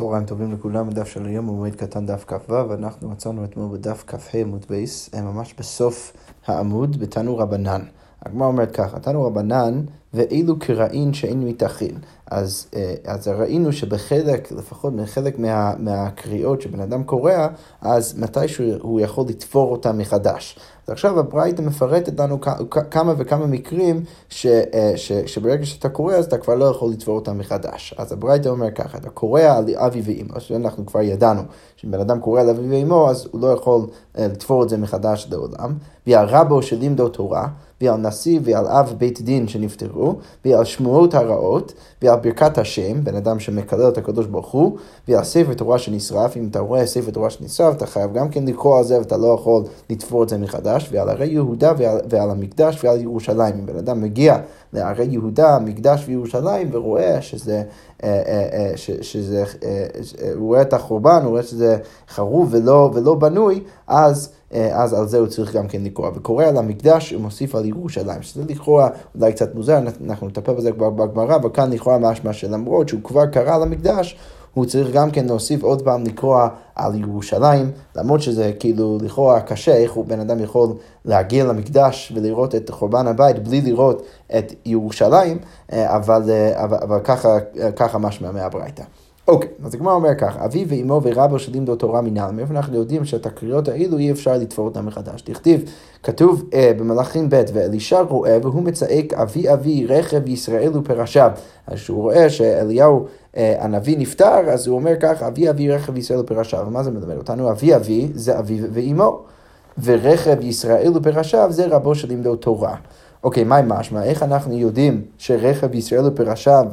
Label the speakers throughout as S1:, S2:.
S1: צהריים טובים לכולם, בדף של היום הוא מועד קטן דף כ"ו, אנחנו מצאנו אתמול בדף כ"ה עמוד בייס, ממש בסוף העמוד, בתנו רבנן. הגמרא אומרת ככה, תנו רבנן, ואילו קראין שאין מתאחין. אז, אה, אז ראינו שבחלק, לפחות בחלק מה, מהקריאות שבן אדם קורא, אז מתישהו הוא יכול לתפור אותם מחדש. אז עכשיו הברייתא מפרטת לנו כמה וכמה מקרים ש, אה, ש, שברגע שאתה קורא אז אתה כבר לא יכול לתפור אותם מחדש. אז הברייתא אומר ככה, אתה קורא על אבי ואימו, שאנחנו כבר ידענו, כשבן אדם קורא על אבי ואימו אז הוא לא יכול אה, לתפור את זה מחדש לעולם, ועל רבו שלימדו תורה, ועל נשיא ועל אב בית דין שנפטרו, ועל שמועות הרעות, ועל ברכת השם, בן אדם שמקלל את הקדוש ברוך הוא, ועל ספר תורה שנשרף, אם אתה רואה ספר תורה שנשרף, אתה חייב גם כן לקרוא על זה ואתה לא יכול לתפור את זה מחדש, ועל הרי יהודה ועל, ועל המקדש ועל ירושלים. אם בן אדם מגיע להרי יהודה, המקדש וירושלים, ורואה שזה, אה, אה, אה, שזה, הוא רואה את החורבן, הוא רואה שזה חרוב ולא, ולא בנוי, אז... אז על זה הוא צריך גם כן לקרוא. וקורא על המקדש, הוא מוסיף על ירושלים, שזה לכאורה אולי קצת מוזר, אנחנו נטפל בזה כבר בגמרא, אבל כאן לכאורה משמע שלמרות שהוא כבר קרא על המקדש, הוא צריך גם כן להוסיף עוד פעם לקרוא על ירושלים, למרות שזה כאילו לכאורה קשה, איך הוא בן אדם יכול להגיע למקדש ולראות את חורבן הבית בלי לראות את ירושלים, אבל, אבל, אבל ככה, ככה משמע מהברייתא. אוקיי, אז הגמרא אומר ככה, אבי ואימו ורבו שלימדו תורה מנהל, מאיפה אנחנו יודעים הקריאות האלו אי אפשר לתפור אותן מחדש. תכתיב, כתוב אה, במלאכים ב' ואלישע רואה והוא מצעק אבי אבי רכב ישראל ופרשיו. אז כשהוא רואה שאליהו אה, הנביא נפטר, אז הוא אומר ככה, אבי אבי רכב ישראל ופרשיו. ומה זה מלמד אותנו? אבי אבי זה אבי ואימו, ורכב ישראל ופרשיו זה רבו שלימדו תורה. אוקיי, מה משמע? איך אנחנו יודעים שרכב ישראל ופרשיו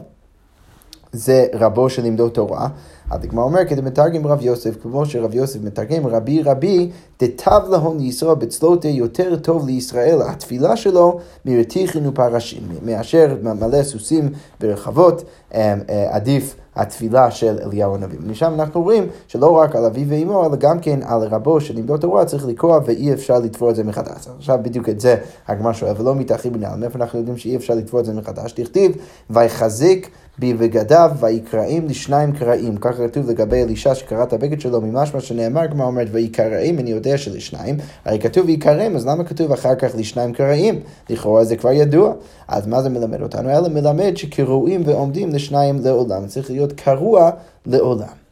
S1: זה רבו שלימדו תורה. אז הגמרא אומר, כדי מתרגם רב יוסף, כמו שרב יוסף מתרגם, רבי רבי, תתב להון לישראל בצלותי יותר טוב לישראל, התפילה שלו מרתיחין ופרשים, מאשר מלא סוסים ורחבות, אה, אה, עדיף התפילה של אליהו הנביא. ומשם אנחנו רואים שלא רק על אביו ואמו, אלא גם כן על רבו של לימדו תורה צריך לקרוא ואי אפשר לתפור את זה מחדש. עכשיו בדיוק את זה הגמרא שואל, ולא מתאחים בנעל, מאיפה אנחנו יודעים שאי אפשר לתפור את זה מחדש? תכתיב, ויחזיק בבגדיו ויקראים לשניים קראים. ככה כתוב לגבי אלישע שקרא את הבגד שלו, ממשמע שנאמר, כמו אומרת, ויקראים, אני יודע שלשניים, הרי כתוב ויקראים, אז למה כתוב אחר כך לשניים קראים? לכאורה זה כבר ידוע. אז מה זה מלמד אותנו? אלא מלמד שקרואים ועומדים לשניים לעולם. צריך להיות קרוע לעולם.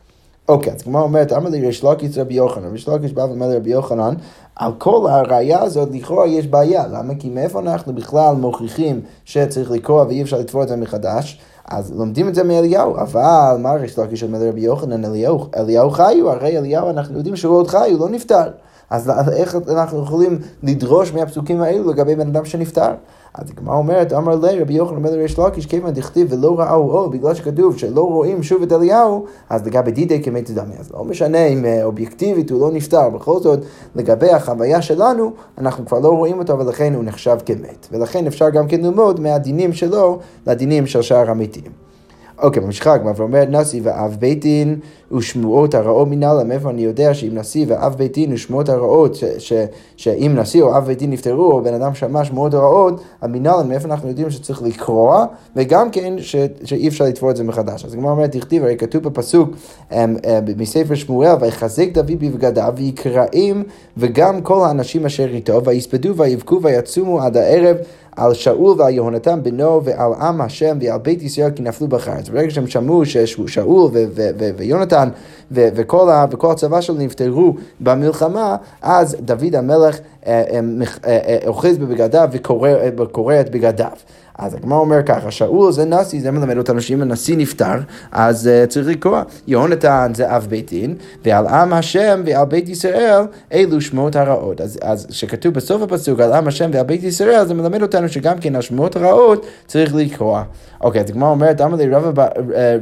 S1: אוקיי, אז כמו אומרת, אמר לי ריש לקיש רבי יוחנן, ריש לקיש בא ואומר לרבי יוחנן, על כל הראייה הזאת לכאורה יש בעיה, למה? כי מאיפה אנחנו בכלל מוכיחים שצריך לקרוא ואי אפשר לתפור את זה מחדש? אז לומדים את זה מאליהו, אבל מה ריש לקיש אומר לרבי יוחנן, אליהו, אליהו חיו, הרי אליהו אנחנו יודעים שהוא עוד חי, הוא לא נפטר. אז איך אנחנו יכולים לדרוש מהפסוקים האלו לגבי בן אדם שנפטר? אז הגמרא אומרת, אמר לי רבי יוחנן אומר לריש לקיש, כיוון דכתיב ולא ראו או, בגלל שכתוב שלא רואים שוב את אליהו, אז לגבי דידי כמת דמי. אז לא משנה אם אה, אובייקטיבית הוא לא נפטר, בכל זאת, לגבי החוויה שלנו, אנחנו כבר לא רואים אותו, ולכן הוא נחשב כמת. ולכן אפשר גם כן ללמוד מהדינים שלו לדינים של שאר המתים. אוקיי, ממשיכה הגמרא ואומרת נשיא ואב בית דין ושמועות הרעות מנהלה, מאיפה אני יודע שאם נשיא ואב בית דין ושמועות הרעות, שאם נשיא או אב בית דין נפטרו, או בן אדם שמע שמועות הרעות, המנהלה, מאיפה אנחנו יודעים שצריך לקרוא, וגם כן שאי אפשר לתפור את זה מחדש. אז הגמרא אומרת, תכתיב, הרי כתוב בפסוק אמ, אמ, מספר שמואל, ויחזק דוד בבגדיו, ויקראים, וגם כל האנשים אשר איתו, ויספדו ויבכו ויצומו עד הערב. על שאול ועל יהונתן בנו ועל עם השם ועל בית ישראל כי נפלו בחרץ. ברגע שהם שמעו ששאול ויונתן וכל, הצבא שלו נפטרו במלחמה, אז דוד המלך אה, אה, אה, אוחז בבגדיו וקורע את בגדיו. אז הגמרא אומר ככה, שאול זה נשיא, זה מלמד אותנו שאם הנשיא נפטר, אז uh, צריך לקרוא. יהונתן זה אב בית דין, ועל עם השם ועל בית ישראל, אלו שמות הרעות. אז, אז שכתוב בסוף הפסוק על עם השם ועל בית ישראל, זה מלמד אותנו שגם כן השמות הרעות צריך לקרוא. אוקיי, אז הגמרא אומרת, אמר לי רב אה,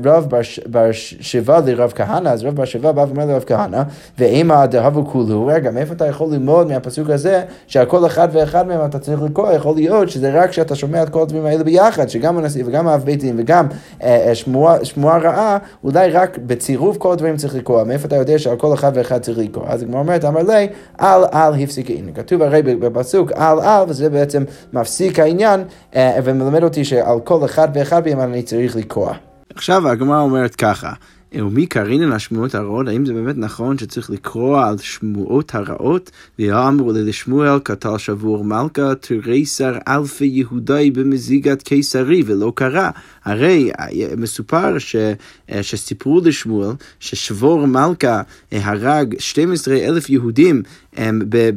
S1: בר שבע לרב כהנא, אז רב בר שבע בא ואומר לרב כהנא, ואימא דהבו כולו, רגע, מאיפה אתה יכול ללמוד מהפסוק הזה, שעל כל אחד ואחד מהם אתה צריך לקרוא, יכול להיות שזה רק כשאתה שומע את כל הדברים האלה ביחד, שגם הנשיא וגם האב בית דין וגם אה, אה, שמועה רעה, אולי רק בצירוף כל הדברים צריך לקרוא, מאיפה אתה יודע שעל כל אחד ואחד צריך לקרוא? אז הגמרא אומרת, אמר לי, על על הפסיק העניין. כתוב הרי בפסוק על על, וזה בעצם מפסיק העניין, ומלמד אותי שעל כל אחד ואחד מהם אני צריך לקרוא. עכשיו הגמרא אומרת ככה, ומי קרינן השמועות הרעות, האם זה באמת נכון שצריך לקרוא על שמועות הרעות? ואמרו לשמואל כתל שבור מלכה תריסר אלפי יהודי במזיגת קיסרי ולא קרה. הרי מסופר ש, שסיפרו לשמואל ששבור מלכה הרג 12 אלף יהודים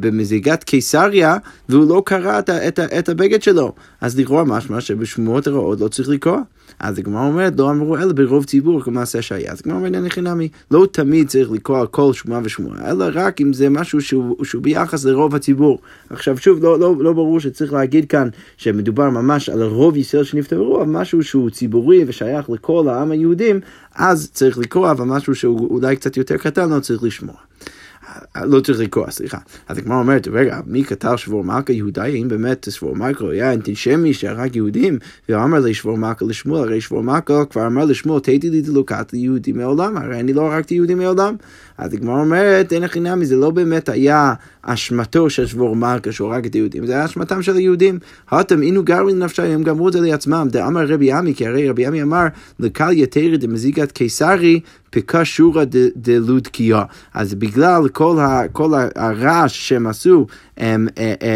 S1: במזיגת קיסריה והוא לא קרא את, את, את הבגד שלו. אז לכאורה משמע שבשמועות הרעות לא צריך לקרוא. אז הגמרא אומרת, לא אמרו אלא ברוב ציבור כמעשה שהיה. אז הגמרא אומרת, אין חינמי, לא תמיד צריך לקרוא כל שמועה ושמועה, אלא רק אם זה משהו שהוא, שהוא ביחס לרוב הציבור. עכשיו שוב, לא, לא, לא ברור שצריך להגיד כאן שמדובר ממש על רוב ישראל שנפטרו, אבל משהו שהוא ציבורי ושייך לכל העם היהודים, אז צריך לקרוא, אבל משהו שהוא אולי קצת יותר קטן לא צריך לשמוע. לא צריך לקרוא, סליחה. אז הגמרא אומרת, רגע, מי כתב שבור מלכה יהודי? האם באמת שבור מלכה היה אנטישמי שהרג יהודים? ואמר לי שבור מלכה לשמואל, הרי שבור מלכה כבר אמר לשמואל, תהייתי לי דלוקת ליהודים מעולם, הרי אני לא הרגתי יהודים מעולם. אז הגמרא אומרת, אין הכי נמי, זה לא באמת היה אשמתו של שבור מלכה שהוא הרג את היהודים, זה היה אשמתם של היהודים. הותם אינו גרו לנפשם, הם גמרו את זה לעצמם. דאמר רבי עמי, כי הרי רבי עמי אמר, לקל יתר דמזיגת קיסרי פיקה שורא דלודקיה. אז בגלל כל, הרעש שהם עשו הם,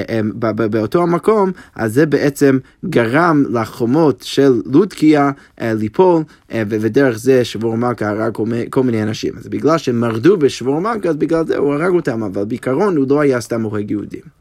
S1: הם, באותו המקום, אז זה בעצם גרם לחומות של לודקיה אה, ליפול, אה, ודרך זה שבור מלכה הרג כל מיני אנשים. אז בגלל שהם מרדו בשבור מלכה, אז בגלל זה הוא הרג אותם, אבל בעיקרון הוא לא היה סתם הורג יהודים.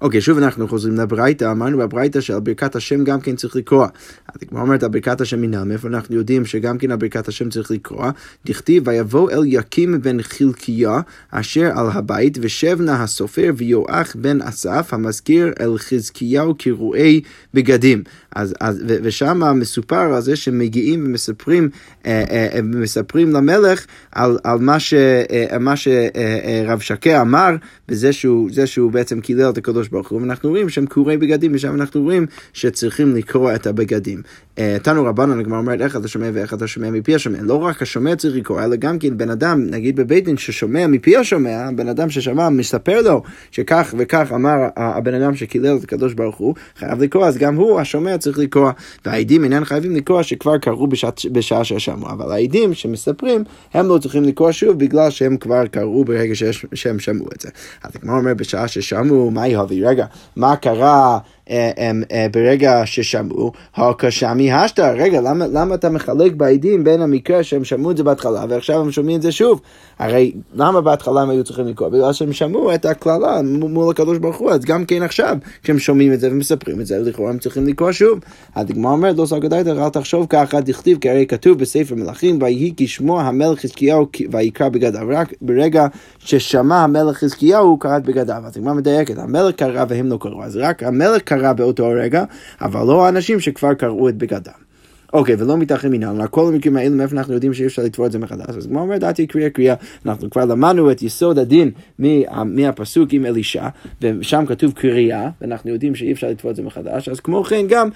S1: אוקיי, שוב אנחנו חוזרים לברייתא, אמרנו בברייתא שעל ברכת השם גם כן צריך לקרוא. אז כמו אומרת על ברכת השם איפה אנחנו יודעים שגם כן על ברכת השם צריך לקרוא? דכתיב, ויבוא אל יקים בן חלקיה אשר על הבית, ושב נא הסופר ויואח בן אסף המזכיר אל חזקיהו קרועי בגדים. אז, אז, ושם מסופר על זה שמגיעים ומספרים אה, אה, מספרים למלך על, על מה, ש, אה, מה שרב שקה אמר, בזה שהוא, שהוא בעצם קילל את הקדוש ברוך הוא, ואנחנו רואים שהם קורי בגדים, ושם אנחנו רואים שצריכים לקרוא את הבגדים. תנו רבנן, הגמרא אומרת איך אתה שומע ואיך אתה שומע מפי השומע. לא רק השומע צריך לקרוא, אלא גם כן בן אדם, נגיד בבית דין ששומע מפי השומע, בן אדם ששמע מספר לו שכך וכך אמר הבן אדם שקילל את הקדוש ברוך הוא, חייב לקרוא, אז גם הוא, השומע, צריך לקרוא. והעדים אינם חייבים לקרוא שכבר קראו בשעה, בשעה ששמעו, אבל העדים שמספרים, הם לא צריכים לקרוא שוב בגלל שהם כבר קראו ברגע שהם שמעו את זה. אז הגמרא אומר בשעה ששמעו, מה יהווי? רגע, מה קרה? אה, אה, ברגע ששמעו, הקשמי השתא, רגע, למה, למה אתה מחלק בעדים בין המקרה שהם שמעו את זה בהתחלה ועכשיו הם שומעים את זה שוב? הרי למה בהתחלה הם היו צריכים לקרוא? בגלל שהם שמעו את הקללה מול הקדוש ברוך הוא, אז גם כן עכשיו, כשהם שומעים את זה ומספרים את זה, לכאורה הם צריכים לקרוא שוב. הדגמר אומרת, לא סגדאית, אל תחשוב ככה, דכתיב, כי הרי כתוב בספר מלכים, ויהי כשמוע המלך חזקיהו ויקרא בגדיו. רק ברגע ששמע המלך חזקיהו, הוא קרא בגדיו. אז הגמרא מדייקת, המלך קרא והם לא קראו. אז רק המלך קרא באותו רגע, אבל לא האנשים שכבר קראו את בגדיו. אוקיי, ולא מתאחרים מינם, על כל המקרים האלו מאיפה אנחנו יודעים שאי אפשר לתבוע את זה מחדש. אז כמו אומר דעתי קריאה קריאה, אנחנו כבר למדנו את יסוד הדין מהפסוק עם אלישע, ושם כתוב קריאה, ואנחנו יודעים שאי אפשר לתבוע את זה מחדש, אז כמו כן גם...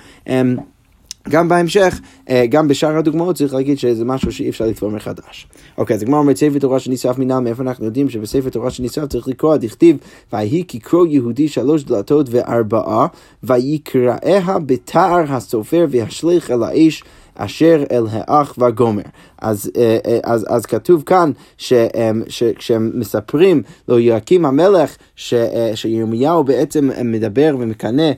S1: גם בהמשך, אה, גם בשאר הדוגמאות צריך להגיד שזה משהו שאי אפשר לתפור מחדש. אוקיי, אז הגמרא אומרת ספר תורה שנשרף מינם, מאיפה אנחנו יודעים שבספר תורה שנשרף צריך לקרוא, דכתיב, ויהי כקרוא יהודי שלוש דלתות וארבעה, ויקראיה בתער הסופר וישליך אל האש. אשר אל האח והגומר. אז, אה, אה, אז, אז כתוב כאן שכשהם מספרים ליהויקים המלך ש, אה, שירמיהו בעצם מדבר ומקנא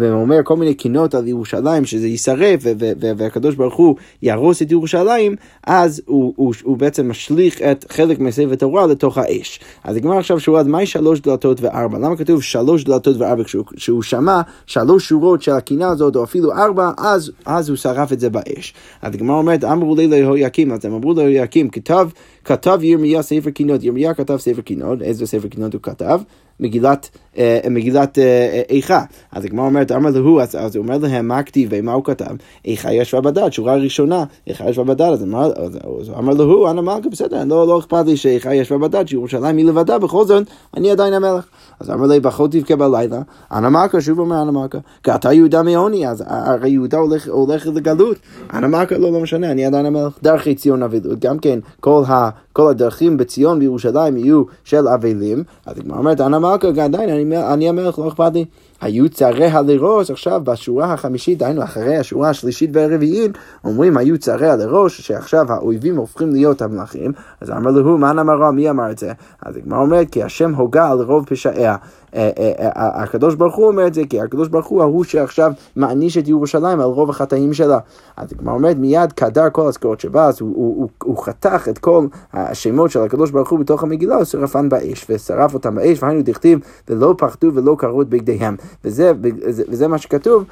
S1: ואומר כל מיני קינות על ירושלים שזה יישרף והקדוש ברוך הוא יהרוס את ירושלים אז הוא, הוא, הוא בעצם משליך את חלק מספר התורה לתוך האש. אז נגמר עכשיו שורה מהי שלוש דלתות וארבע? למה כתוב שלוש דלתות וארבע? כשהוא שמע שלוש שורות של הקינה הזאת או אפילו ארבע אז, אז הוא שרף את זה באש. אז הגמרא אומרת אמרו לי ליהויקים, אז הם אמרו ליהויקים, כתב, כתב ירמיה ספר קינות, ירמיה כתב ספר קינות, איזה ספר קינות הוא כתב? מגילת, אה, מגילת אה, איכה. אז הגמרא אומרת, אמר להו, אז, אז הוא אומר להם, מה הכתיב ומה הוא כתב? איכה ישבה בדד, שורה ראשונה, איכה ישבה בדד, אז אמר, אז, אז אמר להו, אנא מלכה, בסדר, לא, לא אכפת לי שאיכה ישבה בדד, שירושלים היא לבדה, בכל זאת, אני עדיין המלך. אז אמר לי, בכל תבכה בלילה, אנא מלכה, שוב אומר אנא מלכה, כי אתה יהודה מעוני, אז הרי יהודה הולך, הולך לגלות. אנא מלכה, לא, לא משנה, אני עדיין המלך. דרכי ציון אבילות, גם כן, כל הדרכים בציון בירושלים יהיו של אבלים, אז הגמרא אומרת, אנא מלכה, עדיין, אני, אני המלך, לא אכפת לי. היו צריה לראש, עכשיו בשורה החמישית, דהיינו אחרי השורה השלישית והרביעית, אומרים היו צריה לראש, שעכשיו האויבים הופכים להיות המלאכים, אז אמר לו, מה אמר מי אמר את זה? אז הגמרא אומרת, כי השם הוגה על רוב פשעיה. אה, אה, אה, הקדוש ברוך הוא אומר את זה, כי הקדוש ברוך הוא ההוא שעכשיו מעניש את ירושלים על רוב החטאים שלה. אז הגמרא אומרת מיד קדר כל הזכורת שבה, אז הוא, הוא, הוא, הוא חתך את כל השמות של הקדוש ברוך הוא בתוך המגילה, הוא שרפן באש, ושרף אותם באש, והיינו דכתיב, ולא פחדו ולא קרעו את בגדיהם. וזה, וזה, וזה מה שכתוב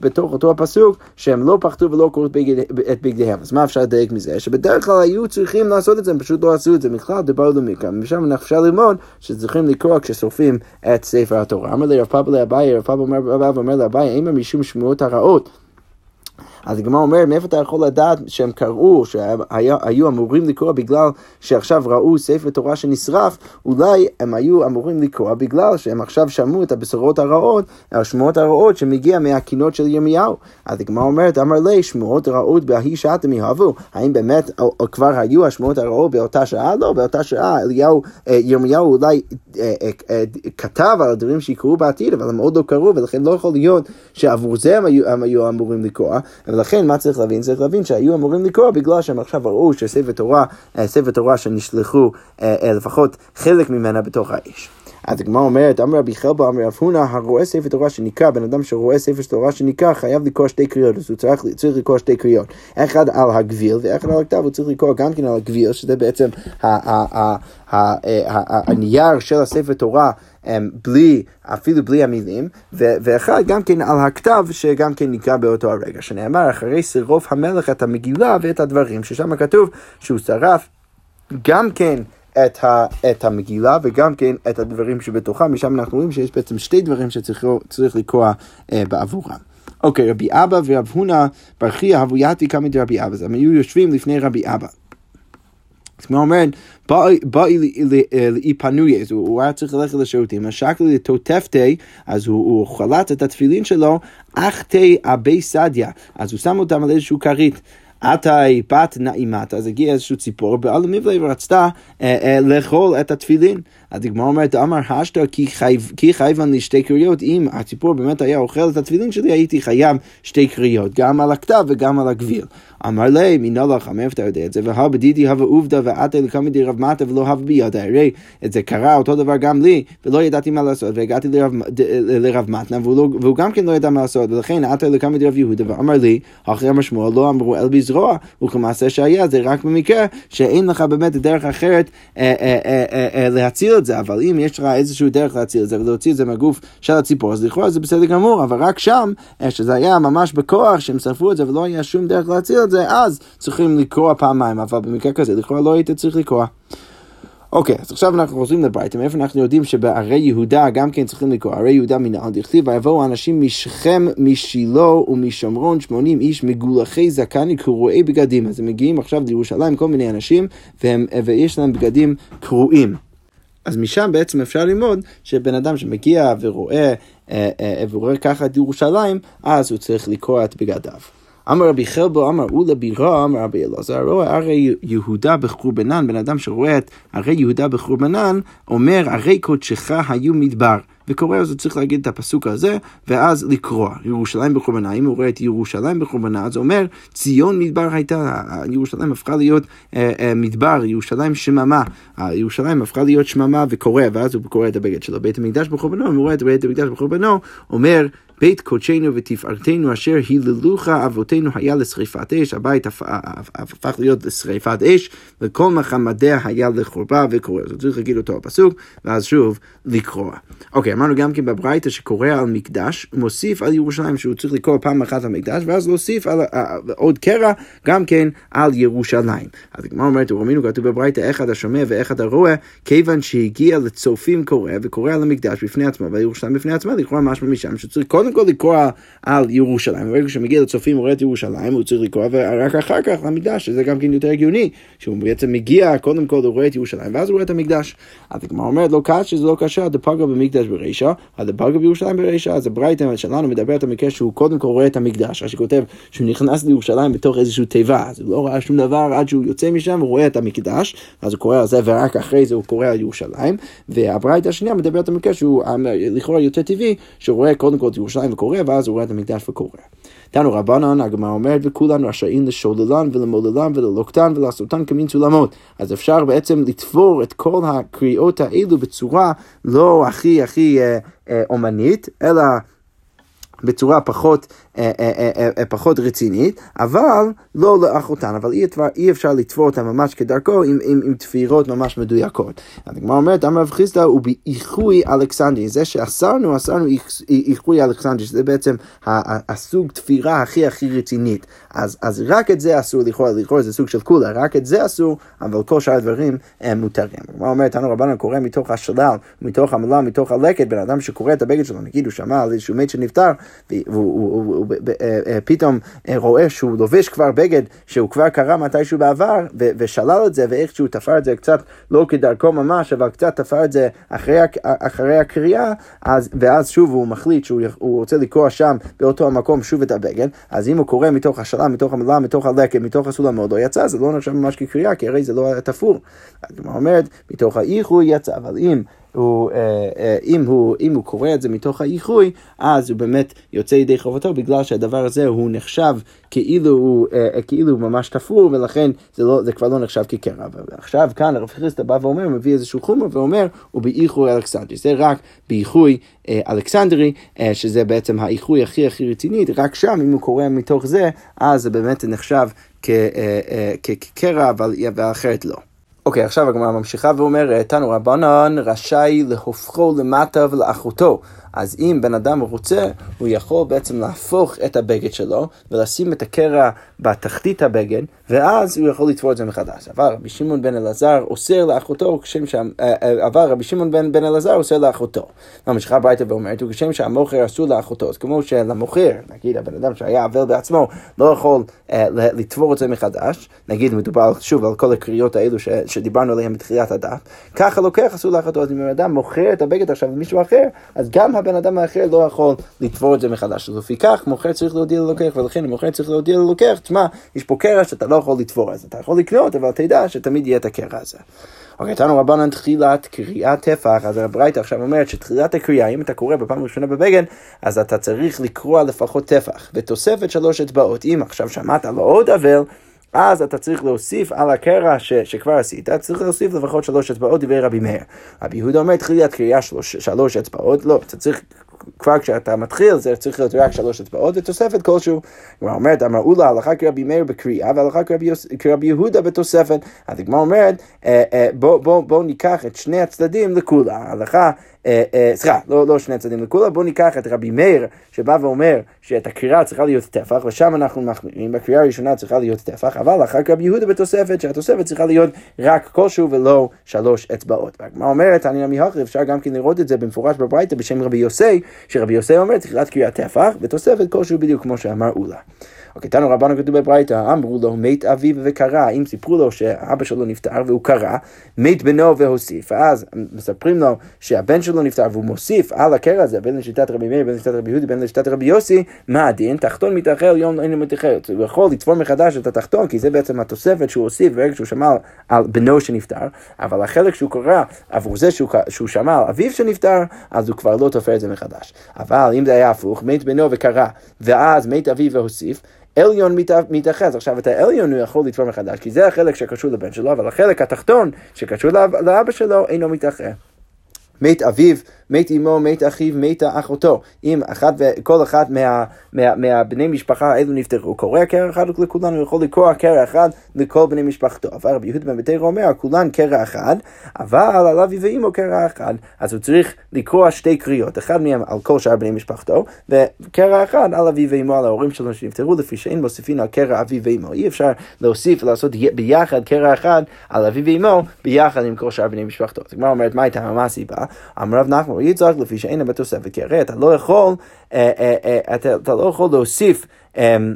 S1: בתוך אותו הפסוק, שהם לא פחדו ולא קרעו את בגדיהם. אז מה אפשר לדייק מזה? שבדרך כלל היו צריכים לעשות את זה, הם פשוט לא עשו את זה. בכלל דיברנו מכאן, ושם אפשר ללמוד שצריכים לקרוא כששורפים את ספר התורה. אמר לי רב פאבא לאביי, רב פאבא אומר לאביי, האם משום שמועות הרעות אז הגמרא אומרת, מאיפה אתה יכול לדעת שהם קראו, שהיו אמורים לקרוא בגלל שעכשיו ראו ספר תורה שנשרף, אולי הם היו אמורים לקרוא בגלל שהם עכשיו שמעו את הבשורות הרעות, השמועות הרעות שמגיע מהקינות של ירמיהו. אז הגמרא אומרת, אמר לי, שמועות רעות בהיא שאתם יאהבו. האם באמת או, או כבר היו השמועות הרעות באותה שעה? לא, באותה שעה אליהו, אה, ירמיהו אולי אה, אה, כתב על הדברים שיקרו בעתיד, אבל הם עוד לא קרו, ולכן לא יכול להיות שעבור זה הם היו, הם היו אמורים לקרוא. ולכן מה צריך להבין? צריך להבין שהיו אמורים לקרוא בגלל שהם עכשיו ראו שספר תורה, אה, ספר תורה שנשלחו אה, אה, לפחות חלק ממנה בתוך האש. אז הגמרא אומרת, אמר רבי חלבו, אמר רב הונא, הרואה ספר תורה שניקה, בן אדם שרואה ספר תורה שניקה, חייב לקרוא שתי קריאות, אז הוא צריך, צריך לקרוא שתי קריאות. אחד על הגביל ואחד על הכתב, הוא צריך לקרוא גם כן על הגביל, שזה בעצם הנייר של הספר תורה. בלי, אפילו בלי המילים, ואחד גם כן על הכתב שגם כן נקרא באותו הרגע, שנאמר אחרי שרוף המלך את המגילה ואת הדברים, ששם כתוב שהוא שרף גם כן את, ה, את המגילה וגם כן את הדברים שבתוכה, משם אנחנו רואים שיש בעצם שתי דברים שצריך לקרוא אה, בעבורם. אוקיי, רבי אבא ורב הונא בר חייא הבויתי כמה דרבי אבא, אז הם היו יושבים לפני רבי אבא. אז כמו אומרת, באי לאי פנוי, אז הוא היה צריך ללכת לשירותים, אז שקל לתותפתי, אז הוא חלץ את התפילין שלו, אך תה אבי סדיה, אז הוא שם אותם על איזשהו כרית. עתי בת נעימת, אז הגיע איזשהו ציפור, בעל המבלה ורצתה אה, אה, לאכול את התפילין. אז הגמרא אומרת, אמר השתא כי חייבן לי שתי קריאות, אם הציפור באמת היה אוכל את התפילין שלי, הייתי חייב שתי קריאות, גם על הכתב וגם על הגביל. אמר לי, מינה לך, מאיפה אתה יודע את זה? והא בדידי הווה עובדא ועתה לקמא די רב מטה ולא הווה בידי. הרי את זה קרה אותו דבר גם לי, ולא ידעתי מה לעשות, והגעתי לרב, לרב לא, והוא גם כן לא ידע מה לעשות, ולכן עתה לקמא די רב יהודה, ואמר לי, אחרי המשמוע לא אמרו אל בזרוע, וכמעשה שהיה, זה רק במקרה שאין לך באמת דרך אחרת אה, אה, אה, להציל את זה, אבל אם יש לך איזשהו דרך להציל את זה ולהוציא את זה מהגוף של הציפור, אז לכאורה זה בסדר גמור, אבל רק שם, שזה היה ממש בכוח, שהם שרפו את זה ולא היה שום דרך להציל את זה, אז צריכים לקרוא פעמיים, אבל במקרה כזה לכאורה לא היית צריך לקרוא. אוקיי, אז עכשיו אנחנו חוזרים לברייתא, מאיפה אנחנו יודעים שבערי יהודה גם כן צריכים לקרוא, ערי יהודה מנהל דכתיב, ויבואו אנשים משכם, משילה ומשומרון, שמונים איש מגולחי זקני קרועי בגדים. אז הם מגיעים עכשיו לירושלים, כל מיני אנשים, והם, ויש להם בגדים קרועים. אז משם בעצם אפשר ללמוד שבן אדם שמגיע ורואה, אה, אה, ורואה ככה את ירושלים, אז הוא צריך לקרוע את בגדיו. אמר רבי חלבו, אמר אולה בירה, אמר רבי אלעזר, רואה הרי יהודה בחורבנן, בן אדם שרואה את הרי יהודה בחורבנן, אומר הרי קודשך היו מדבר. וקורא, אז הוא צריך להגיד את הפסוק הזה, ואז לקרוא. ירושלים בחורבנה, אם הוא רואה את ירושלים בחורבנה, אז הוא אומר, ציון מדבר הייתה, ירושלים הפכה להיות אה, אה, מדבר, ירושלים שממה. ירושלים הפכה להיות שממה וקורא, ואז הוא קורא את הבגד שלו. בית המקדש בחורבנו, אם הוא רואה את בית המקדש בחורבנו, אומר, בית קודשנו ותפארתנו אשר היללוך אבותינו היה לשריפת אש, הבית הפך להיות לשריפת אש, וכל מחמדיה היה לחורבה וקורא. אז צריך להגיד אותו הפסוק, ואז שוב לקרוא. אוקיי, אמרנו גם כן בברייתא שקורא על מקדש, מוסיף על ירושלים שהוא צריך לקרוא פעם אחת על מקדש, ואז להוסיף על, עוד קרע גם כן על ירושלים. אז הגמרא אומרת, וראינו כתוב בברייתא, אחד השומע ואחד הרואה, כיוון שהגיע לצופים קורא, וקורא על המקדש בפני עצמו, ועל ירושלים בפני עצמה, לכאורה משמע משם שצריך קודם כל לקרוא על ירושלים, ברגע שמגיע לצופים רואה את ירושלים, הוא צריך לקרוא, ורק אחר כך למקדש, שזה גם כן יותר הגיוני, שהוא בעצם מגיע, קודם כל הוא רואה את ירושלים, ואז הוא רואה את המקדש. אז הגמרא אומרת, לא קשה, זה לא קשה, דפגע במקדש. ברישא, פגע בירושלים ברישא, אז הברייתא שלנו מדברת על מקרה שהוא קודם כל רואה את המקדש, רש"י כותב שהוא נכנס לירושלים בתוך איזושהי תיבה, אז הוא לא ראה שום דבר עד שהוא יוצא משם, הוא רואה את המקדש, אז הוא קורא על זה ורק אחרי זה הוא קורא על ירושלים, והברייתא השנייה מדברת על מקרה שהוא לכאורה יותר טבעי, שהוא רואה קודם כל את ירושלים וקורא, ואז הוא רואה את המקדש וקורא. תנו רבנן, הגמרא אומרת, וכולן רשאים לשוללן ולמוללן וללוקטן ולעשותן כמין סולמות. אז אפשר בעצם לתפור את כל הקריאות האלו בצורה לא הכי הכי אה, אה, אומנית, אלא... בצורה פחות, אה, אה, אה, פחות רצינית, אבל לא לאחותן, אבל אי, אי אפשר לתפור אותה ממש כדרכו עם, עם, עם תפירות ממש מדויקות. הגמרא אומרת, אמר רב חיסדא הוא באיחוי אלכסנדרי, זה שאסרנו, אסרנו איחוי אלכסנדרי, שזה בעצם הסוג תפירה הכי הכי רצינית. אז, אז רק את זה אסור לכאורה, לכאורה זה סוג של קולה, רק את זה אסור, אבל כל שאר הדברים הם מותרים. הגמרא אומרת, תנו רבנו קורא מתוך השלל, מתוך המלה, מתוך הלקט, בן אדם שקורא את הבגד שלו, נגיד הוא שמע על איזשהו מת שנפטר, והוא פתאום רואה שהוא לובש כבר בגד שהוא כבר קרה מתישהו בעבר, ושלל את זה, ואיך שהוא תפר את זה קצת לא כדרכו ממש, אבל קצת תפר את זה אחרי, אחרי הקריאה, אז, ואז שוב הוא מחליט שהוא רוצה לקרוא שם באותו המקום שוב את הבגד, אז אם הוא קורא מתוך השלל, מתוך המילה, מתוך הלקט, מתוך הסולמות, לא יצא, זה לא נחשב ממש כקריאה, כי הרי זה לא היה תפור. הגמרא אומרת, מתוך האיחוי יצא, אבל אם... הוא, אה, אה, אם, הוא, אם הוא קורא את זה מתוך האיחוי, אז הוא באמת יוצא ידי חובתו, בגלל שהדבר הזה הוא נחשב כאילו הוא, אה, כאילו הוא ממש תפור, ולכן זה, לא, זה כבר לא נחשב כקרע. ועכשיו כאן הרב חריסטה בא ואומר, מביא איזשהו חומר ואומר, הוא באיחוי אלכסנדרי. זה רק באיחוי אלכסנדרי, שזה בעצם האיחוי הכי הכי רציני, רק שם, אם הוא קורא מתוך זה, אז זה באמת נחשב כקרע, אבל אחרת לא. אוקיי, okay, עכשיו הגמרא ממשיכה ואומרת, תנו רבנן רשאי להופכו למטה ולאחותו. אז אם בן אדם רוצה, הוא יכול בעצם להפוך את הבגד שלו ולשים את הקרע בתחתית הבגד, ואז הוא יכול לתפור את זה מחדש. אבל רבי שמעון בן אלעזר אוסר לאחותו, כשם ש... אה, אה, אבל רבי שמעון בן, בן אלעזר אוסר לאחותו. ממשיכה הביתה ואומרת, וכשם שהמוכר אסור לאחותו, אז כמו שלמוכר, נגיד הבן אדם שהיה אבל בעצמו, לא יכול אה, לתפור את זה מחדש, נגיד מדובר שוב על כל הקריאות האלו ש, שדיברנו עליהן בתחילת הדף, ככה לוקח אסור לאחותו, אז אם בן אדם מוכר את הבגד עכשיו למישהו אחר, אז גם הבן אדם האחר לא יכול לתפור את זה מחדש. אז לפיכך, מוכר צריך להודיע ללוקח, ולכן המוכר צריך להודיע ללוקח, תשמע, יש פה קרע שאתה לא יכול לתפור, אז אתה יכול לקנות, אבל תדע שתמיד יהיה את הקרע הזה. אוקיי, תנו רבנן תחילת קריאת טפח, אז הברייתא עכשיו אומרת שתחילת הקריאה, אם אתה קורא בפעם הראשונה בבגד, אז אתה צריך לקרוע לפחות טפח, ותוספת שלוש אצבעות. אם עכשיו שמעת לו עוד אבל, אז אתה צריך להוסיף על הקרע ש, שכבר עשית, צריך להוסיף לפחות שלוש אצבעות דברי רבי מאיר. רבי יהודה אומר, תחילת קריאה שלוש, שלוש אצבעות, לא, אתה צריך כבר כשאתה מתחיל זה צריך להיות רק שלוש אצבעות ותוספת כלשהו. הגמרא אומרת, אמרו לה הלכה כרבי מאיר בקריאה והלכה כרבי יהודה בתוספת. אז הגמרא אומרת, אה, אה, בואו ניקח את שני הצדדים לכולה. הלכה אה, סליחה, לא, לא שני צדדים לכולה, בואו ניקח את רבי מאיר שבא ואומר שאת הקריאה צריכה להיות טפח, ושם אנחנו מחמירים, בקריאה הראשונה צריכה להיות טפח, אבל אחר כך יהודה בתוספת, שהתוספת צריכה להיות רק כלשהו ולא שלוש אצבעות. והגמרא אומרת, אני נמי הכי, אפשר גם כן לראות את זה במפורש בברייתא בשם רבי יוסי, שרבי יוסי אומר תחילת קריאה טפח, ותוספת כלשהו בדיוק כמו שאמר אולה. אוקיי, תנו רבנו כתוב בברייתא, אמרו לו, מת אביו וקרא, אם סיפרו לו שאבא שלו נפטר והוא קרא, מת בנו והוסיף, אז מספרים לו שהבן שלו נפטר והוא מוסיף על הקרע הזה, בין לשיטת רבי מאיר, בין לשיטת רבי יהודי, בין לשיטת רבי יוסי, מה הדין? תחתון מתאחר, יום אין מתאחר. הוא יכול לתפור מחדש את התחתון, כי זה בעצם התוספת שהוא הוסיף ברגע שהוא שמע על בנו שנפטר, אבל החלק שהוא קרא עבור זה שהוא, שהוא שמע על אביו שנפטר, אז הוא כבר לא תופר את זה מחדש. אבל אם זה היה הפוך, מת בנו וקרא, ואז מת אביו והוסיף, עליון מתאחז. עכשיו את העליון הוא יכול לתפור מחדש, כי זה החלק שקשור לבן שלו, אבל החלק התחתון שקשור לאבא שלו אינו מתאחר. מת אביו מת אמו, מת אחיו, מתה אחותו. אם אחת וכל אחת מה, מה, מהבני משפחה האלו נפטרו, קורע קרע אחד לכולנו, הוא יכול לקרוע קרע אחד לכל בני משפחתו. אבל רבי יהודה בן ביתרו אומר, כולן קרע אחד, אבל על אבי ואימו קרע אחד. אז הוא צריך לקרוע שתי קריאות, אחד מהם על כל שאר בני משפחתו, וקרע אחד על אבי ואימו, על ההורים שלו שנפטרו, לפי שאין מוסיפין על קרע אבי ואימו. אי אפשר להוסיף ולעשות ביחד קרע אחד על אבי ואימו, ביחד עם כל שאר בני משפחתו. אז הגמרא אומרת, מה הייתה, מה הסיבה? אמר רב נחמן, יצחק לפי שאין בתוספת, כי הרי אתה לא יכול, אה, אה, אה, אתה, אתה לא יכול להוסיף אמ,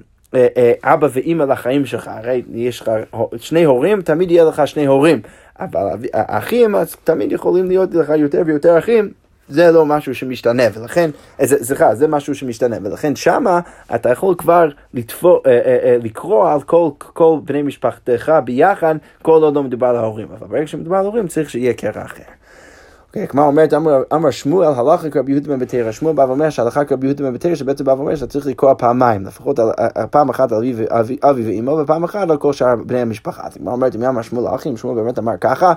S1: אבא ואימא לחיים שלך, הרי יש לך שני הורים, תמיד יהיה לך שני הורים, אבל אחים, אז תמיד יכולים להיות לך יותר ויותר אחים. זה לא משהו שמשתנה, ולכן, סליחה, זה משהו שמשתנה, ולכן שמה אתה יכול כבר לתפור, אה, אה, אה, לקרוא על כל, כל בני משפחתך ביחד, כל עוד לא מדובר על ההורים, אבל ברגע שמדובר על ההורים צריך שיהיה קרע אחר. הגמרא אומרת, אמר שמואל, הלכה כרבי יהודה בן בתרא. שמואל בא ואומר שהלכה כרבי יהודה בן בתרא, שבעצם בא ואומר שאתה צריך לקרוא פעמיים, לפחות פעם אחת על אבי ואימו, ופעם אחת על כל שאר בני המשפחה. אז הגמרא אומרת, מי אמר שמואל האחים? שמואל באמת אמר ככה,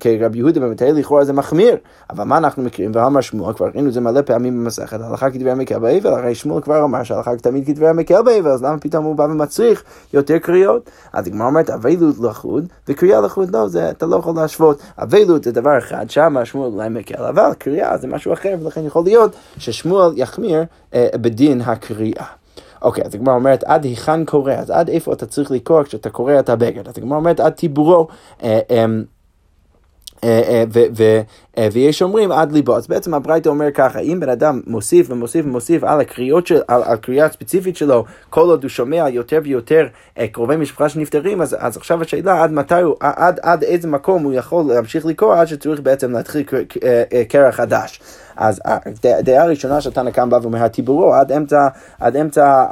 S1: כי רבי יהודה בן בתרא לכאורה זה מחמיר. אבל מה אנחנו מכירים? ואמר שמואל, כבר ראינו את זה מלא פעמים במסכת, הלכה כדברי המקל באבל, הרי שמואל כבר אמר שהלכה תמיד כדברי המקל באבל, אז למה פתאום הוא בא ומצריך יותר קריאות? אז הגמרא אומרת, אבלות לחוד, וקריאה לחוד לא, אתה לא יכול להשוות. אבלות זה דבר אחד, שם שמואל אולי מקל, אבל קריאה זה משהו אחר, ולכן יכול להיות ששמואל יחמיר אה, בדין הקריאה. אוקיי, אז הגמרא אומרת, עד היכן קורא? אז עד איפה אתה צריך לקרוא כשאתה קורא את הבגד? אז הגמרא אומרת, עד טיבורו. אה, אה, אה, אה, אה, ויש אומרים עד ליבו. אז בעצם הברייתא אומר ככה, אם בן אדם מוסיף ומוסיף ומוסיף על הקריאות של, על הקריאה הספציפית שלו, כל עוד הוא שומע יותר ויותר קרובי משפחה שנפטרים, אז, אז עכשיו השאלה עד מתי הוא, עד, עד איזה מקום הוא יכול להמשיך לקרוא עד שצריך בעצם להתחיל קרע חדש. אז הדעה הראשונה שהתנא קם בא ואומר, הטיבורו עד אמצע, עד אמצע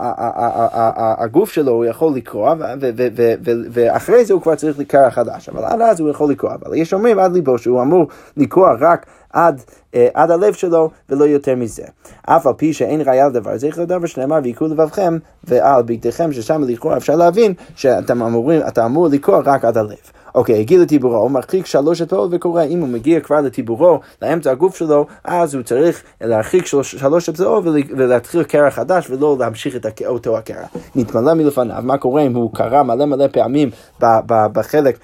S1: הגוף שלו הוא יכול לקרוא, ואחרי זה הוא כבר צריך לקרוא חדש, אבל עד אז הוא יכול לקרוא. אבל יש אומרים עד ליבו שהוא אמור לקרוא רק עד, אה, עד הלב שלו ולא יותר מזה. אף על פי שאין ראיה לדבר זה, יכול לדבר שנאמר ויקחו לבבכם ועל בגדיכם, ששם לכאורה אפשר להבין שאתה אמור לקרוא רק עד הלב. אוקיי, הגיע לטיבורו, הוא מרחיק שלוש אצבעות וקורא, אם הוא מגיע כבר לטיבורו, לאמצע הגוף שלו, אז הוא צריך להרחיק שלוש אצבעות ולהתחיל קרע חדש ולא להמשיך את אותו הקרע. נתמלא מלפניו, מה קורה אם הוא קרא מלא מלא פעמים בחלק,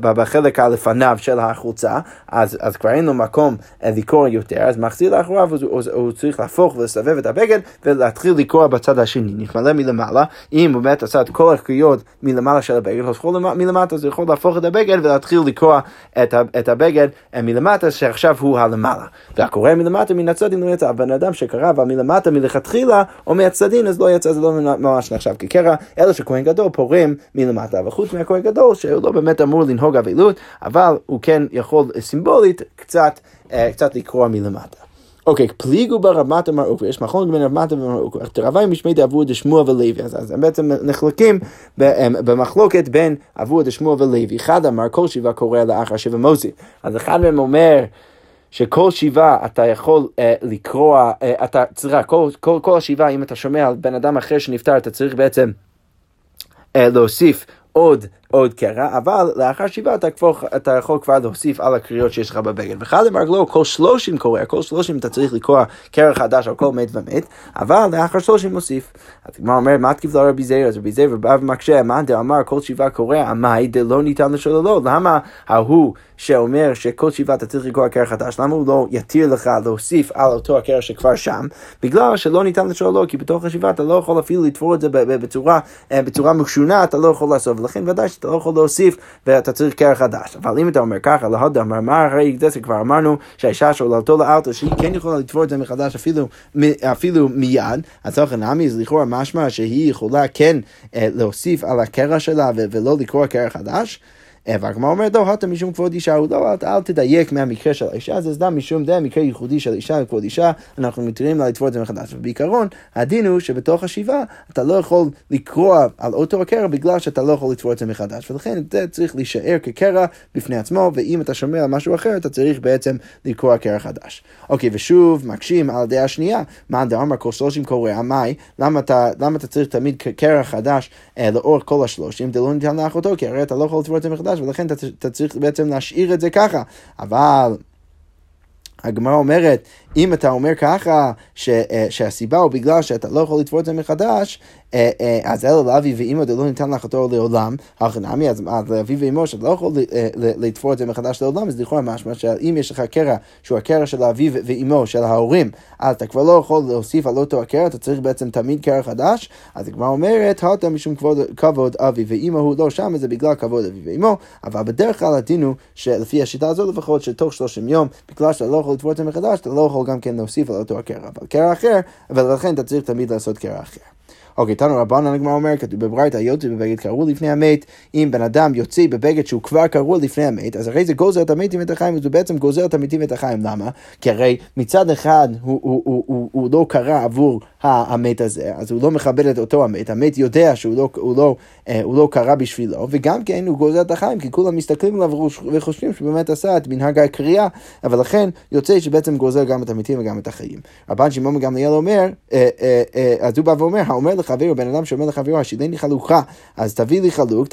S1: בחלק הלפניו של החולצה, אז, אז כבר אין לו מקום אה, לקרוא יותר, אז מחזיר לאחוריו, הוא, הוא צריך להפוך ולסבב את הבגד ולהתחיל לקרוא בצד השני. נתמלא מלמעלה, אם הוא באמת עשה את כל הקריאות מלמעלה של הבגד, אז מלמטה זה יכול להפוך את הבגד ולהתחיל לקרוע את, את הבגד מלמטה, שעכשיו הוא הלמעלה. והקורא מלמטה מן הצדדים לא יצא. הבן אדם שקרא אבל מלמטה מלכתחילה, או מהצדדים, אז לא יצא, זה לא ממש נחשב כקרע, אלא שכהן גדול פורם מלמטה. וחוץ מהכהן גדול, שהוא לא באמת אמור לנהוג אבילות, אבל הוא כן יכול סימבולית קצת, אה, קצת לקרוע מלמטה. אוקיי, פליגו ברמת המרוק, יש מכון בין רמת המרוק, תרבי משמי דאבו דשמוע ולוי, אז הם בעצם נחלקים במחלוקת בין אבו דשמוע ולוי. אחד אמר כל שבעה קורא לאחר שבע מוסי, אז אחד מהם אומר שכל שבעה אתה יכול אה, לקרוע, אה, אתה, סליחה, כל, כל, כל השבעה אם אתה שומע על בן אדם אחר שנפטר אתה צריך בעצם אה, להוסיף עוד עוד קרע, אבל לאחר שבעה אתה, אתה יכול כבר להוסיף על הקריאות שיש לך בבגד. ואחד אמר לא, כל שלושים קורע, כל שלושים אתה צריך לקרוע קרע חדש על כל מת ומת, אבל לאחר שלושים מוסיף. אז הגמרא אומר, מה תקיף לרבי זייר? אז רבי זייר בא ומקשה, מאן דאמר כל שבעה קורע, עמאי דלא ניתן לשאולו, למה ההוא שאומר שכל שבעה אתה צריך לקרוא קרע חדש, למה הוא לא יתיר לך להוסיף על אותו הקרע שכבר שם? בגלל שלא ניתן לשאולו, כי בתוך השבעה אתה לא יכול אפילו לתפור את זה בצורה, אה, בצורה משונה, אתה לא יכול לעשות, ולכן ודאי אתה לא יכול להוסיף ואתה צריך קרח חדש. אבל אם אתה אומר ככה, להוד אמר, מה הרי זה כבר אמרנו שהאישה שעולתו לאלתר, שהיא כן יכולה לתפור את זה מחדש אפילו, אפילו מיד, אז תוכן נמי, אז לכאורה משמע שהיא יכולה כן אה, להוסיף על הקרח שלה ולא לקרוא קרח חדש. והגמרא אומרת, לא, הטה משום כבוד אישה, הוא לא, אל תדייק מהמקרה של האישה, זה סתם משום זה מקרה ייחודי של אישה וכבוד אישה, אנחנו מתירים לה לתפור את זה מחדש. ובעיקרון, הדין הוא שבתוך השבעה אתה לא יכול לקרוע על אותו הקרע בגלל שאתה לא יכול לתפור את זה מחדש, ולכן זה צריך להישאר כקרע בפני עצמו, ואם אתה שומע על משהו אחר, אתה צריך בעצם לקרוע קרע חדש. אוקיי, ושוב, מקשים על הדעה השנייה, מה דאמר כל שלושים קורע, מאי, למה למה אתה צריך תמיד קרע חדש אה, לאורך כל השלושים, זה לא ניתן לאחותו, כי הרי אתה לא יכול לתפור את זה מחדש. חדש, ולכן אתה צריך בעצם להשאיר את זה ככה. אבל הגמרא אומרת, אם אתה אומר ככה, ש, אה, שהסיבה הוא בגלל שאתה לא יכול לתפור את זה מחדש, אה, אה, אז אלא לאבי ואימו דלא ניתן לחתור לעולם, הכנמי, אז לאבי ואימו שאתה לא יכול לתפור את זה מחדש לעולם, אז לכאורה משמע שאם יש לך קרע שהוא הקרע של האבי ואימו, של ההורים, אז אתה כבר לא יכול להוסיף על אותו הקרע, אתה צריך בעצם תמיד קרע חדש, אז הגמרא אומרת, הטה משום כבוד, כבוד אבי ואימו הוא לא שם, זה בגלל כבוד אבי ואימו, אבל בדרך כלל הדין הוא שלפי השיטה הזו לפחות, שתוך 30 יום, בגלל שאתה לא יכול לתפור את זה מחדש, אתה לא יכול גם כן להוסיף על אותו הקרע, אבל קרע אחר, ולכן אתה צריך תמיד לעשות קרע אחר. אוקיי, תנו רבנן הגמרא אומר, כתוב בברייתא, יוצא בבגד קרוע לפני המת, אם בן אדם יוצא בבגד שהוא כבר קרוע לפני המת, אז הרי זה גוזר את המתים ואת החיים, זה בעצם גוזר את המתים ואת החיים, למה? כי הרי מצד אחד הוא, הוא, הוא, הוא, הוא לא קרא עבור המת הזה, אז הוא לא מכבד את אותו המת, המת יודע שהוא לא, הוא לא, אה, הוא לא קרא בשבילו, וגם כן הוא גוזר את החיים, כי כולם מסתכלים עליו וחושבים שהוא באמת עשה את מנהג הקריאה, אבל לכן יוצא שבעצם גוזר גם את המתים וגם את החיים. רבן שמעון גמליאל אומר, אה, אה, אז הוא בא ואומר, האומר לחברו, בן אדם שאומר לחברו, השידני חלוקה, אז תביא לי חלוק,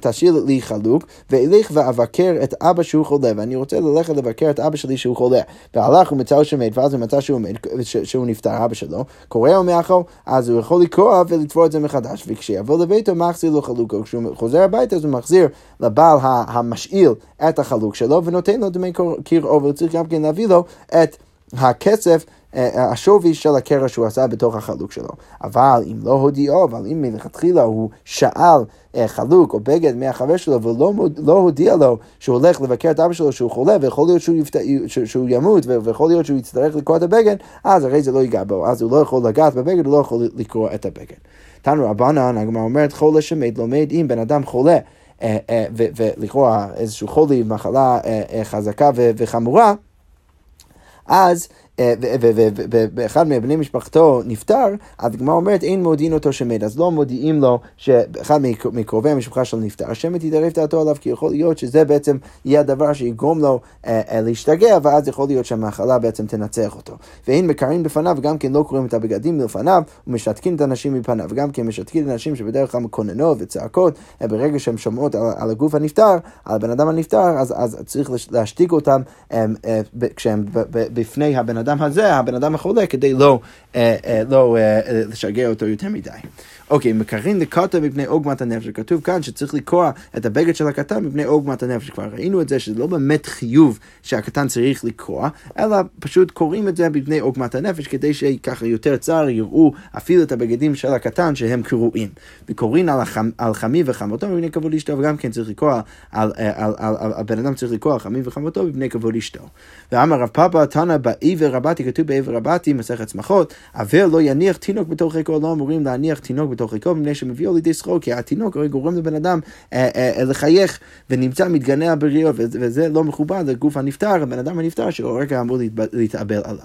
S1: תשאיר לי חלוק, ואלך ואבקר את אבא שהוא חולה, ואני רוצה ללכת לבקר את אבא שלי שהוא חולה. והלך ומצא שהוא מת, ואז הוא מצא שהוא מת, שהוא נפטר, אבא שלו, קורא מאחור, אז הוא יכול לקרוע ולתפור את זה מחדש, וכשיבוא לביתו מחזיר לו חלוקו, כשהוא חוזר הביתה אז הוא מחזיר לבעל המשאיל את החלוק שלו ונותן לו דמי קרעו, וצריך גם כן להביא לו את הכסף אה, השווי של הקרע שהוא עשה בתוך החלוק שלו. אבל אם לא הודיעו, אבל אם מלכתחילה הוא שאל אה, חלוק או בגד מהחבר שלו ולא לא הודיע לו שהוא הולך לבקר את אבא שלו שהוא חולה ויכול להיות שהוא, יפת... שהוא ימות ויכול להיות שהוא יצטרך לקרוא את הבגד, אז הרי זה לא ייגע בו, אז הוא לא יכול לגעת בבגד, הוא לא יכול לקרוא את הבגד. תנו רבנן, הגמרא אומרת חולה שמת לומד אם בן אדם חולה אה, ולכאורה איזשהו חולי, מחלה חזקה וחמורה, אז אה, ואחד מבני משפחתו נפטר, אז הגמרא אומרת אין מודיעין אותו שמת, אז לא מודיעים לו שאחד מקרובי המשפחה שלו נפטר, השם תתערב דעתו עליו, כי יכול להיות שזה בעצם יהיה הדבר שיגרום לו אה, אה, להשתגע, ואז יכול להיות שהמחלה בעצם תנצח אותו. ואין מקרים בפניו, גם כן לא קוראים את הבגדים מלפניו, ומשתקין את הנשים מפניו, גם כן משתקין את הנשים שבדרך כלל מקוננות וצעקות, ברגע שהן שומעות על, על הגוף הנפטר, על הבן אדם הנפטר, אז, אז צריך להשתיק אותם כשהם בפני הבן אדם הזה, הבן אדם החולה, כדי לא, אה, אה, לא אה, לשגע אותו יותר מדי. אוקיי, מקרין לקטה מפני עוגמת הנפש. כתוב כאן שצריך לקרוע את הבגד של הקטן מפני עוגמת הנפש. כבר ראינו את זה שזה לא באמת חיוב שהקטן צריך לקרוע, אלא פשוט קוראים את זה מפני עוגמת הנפש, כדי שככה יותר צער יראו אפילו את הבגדים של הקטן שהם קרועים. וקוראים על, החמ, על חמי וחמותו מפני כבוד אשתו, וגם כן צריך לקרוע, על, על, על, על, על, הבן אדם צריך לקרוע על חמי וחמותו מפני כבוד אשתו. ואמר רב פאפא תנא בעבר רבתי, כתוב בעבר רבתי, מסכת צמחות, אבל לא יניח תינוק בתוך חיקו, לא אמורים להניח תינוק בתוך חיקו, מפני שמביאו לידי שכרו, כי התינוק הרי גורם לבן אדם אה, אה, לחייך ונמצא מתגנע בריאו, וזה לא מכובד לגוף הנפטר, הבן אדם הנפטר שהוא רגע אמור להתאבל עליו.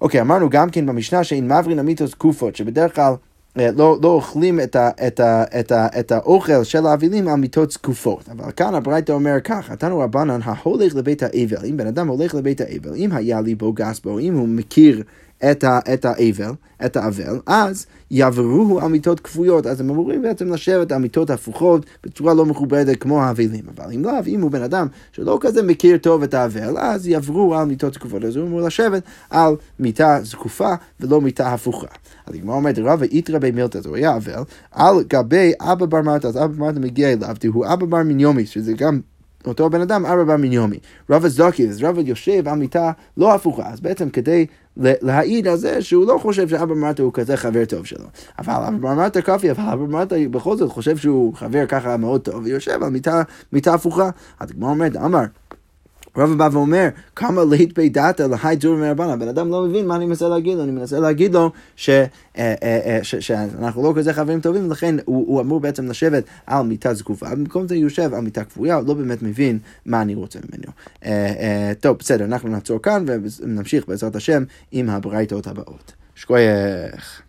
S1: אוקיי, אמרנו גם כן במשנה שאין מברין המיתוס תקופות, שבדרך כלל אה, לא, לא אוכלים את, ה, את, ה, את, ה, את האוכל של האבלים על מיטות זקופות. אבל כאן הברייתא אומר ככה, תנו רבנן, ההולך לבית האבל, אם בן אדם הולך לבית האבל, אם היה ליבו גס בו, אם הוא מכיר את, ה, את האבל, את האבל, אז יעברוהו על מיטות כפויות, אז הם אמורים בעצם לשבת על מיטות הפוכות בצורה לא מכובדת כמו האבלים. אבל אם לאו, אם הוא בן אדם שלא כזה מכיר טוב את האבל, אז יעברו על מיטות כפויות, אז הוא אמור לשבת על מיטה זקופה ולא מיטה הפוכה. אז הגמרא אומרת, רבא איתרא בי מילתא, זה היה אבל, על גבי אבא בר מרתא, אז אבא מרתא מגיע אליו, הוא אבא בר מיניומי, שזה גם אותו בן אדם, אבא בר מיניומי. רבא זדוקי, אז רבא יושב על מיטה לא הפוכה, אז בעצם כדי להעיד על זה שהוא לא חושב שאבא מרתא הוא כזה חבר טוב שלו. אבל אבא מרתא קופי, אבל אבא מרתא בכל זאת חושב שהוא חבר ככה מאוד טוב, ויושב על מיטה, הפוכה. אז הגמרא אומרת, אמר, רבא בא ואומר, כמה לית בי דתא להי דור מרבנן, הבן אדם לא מבין מה אני מנסה להגיד לו, אני מנסה להגיד לו אה, אה, אה, שאנחנו לא כזה חברים טובים, ולכן הוא, הוא אמור בעצם לשבת על מיטה זקופה, במקום זה יושב על מיטה כפויה, הוא לא באמת מבין מה אני רוצה ממנו. טוב, בסדר, אנחנו נעצור כאן ונמשיך בעזרת השם עם הברייתות הבאות. שכוייך.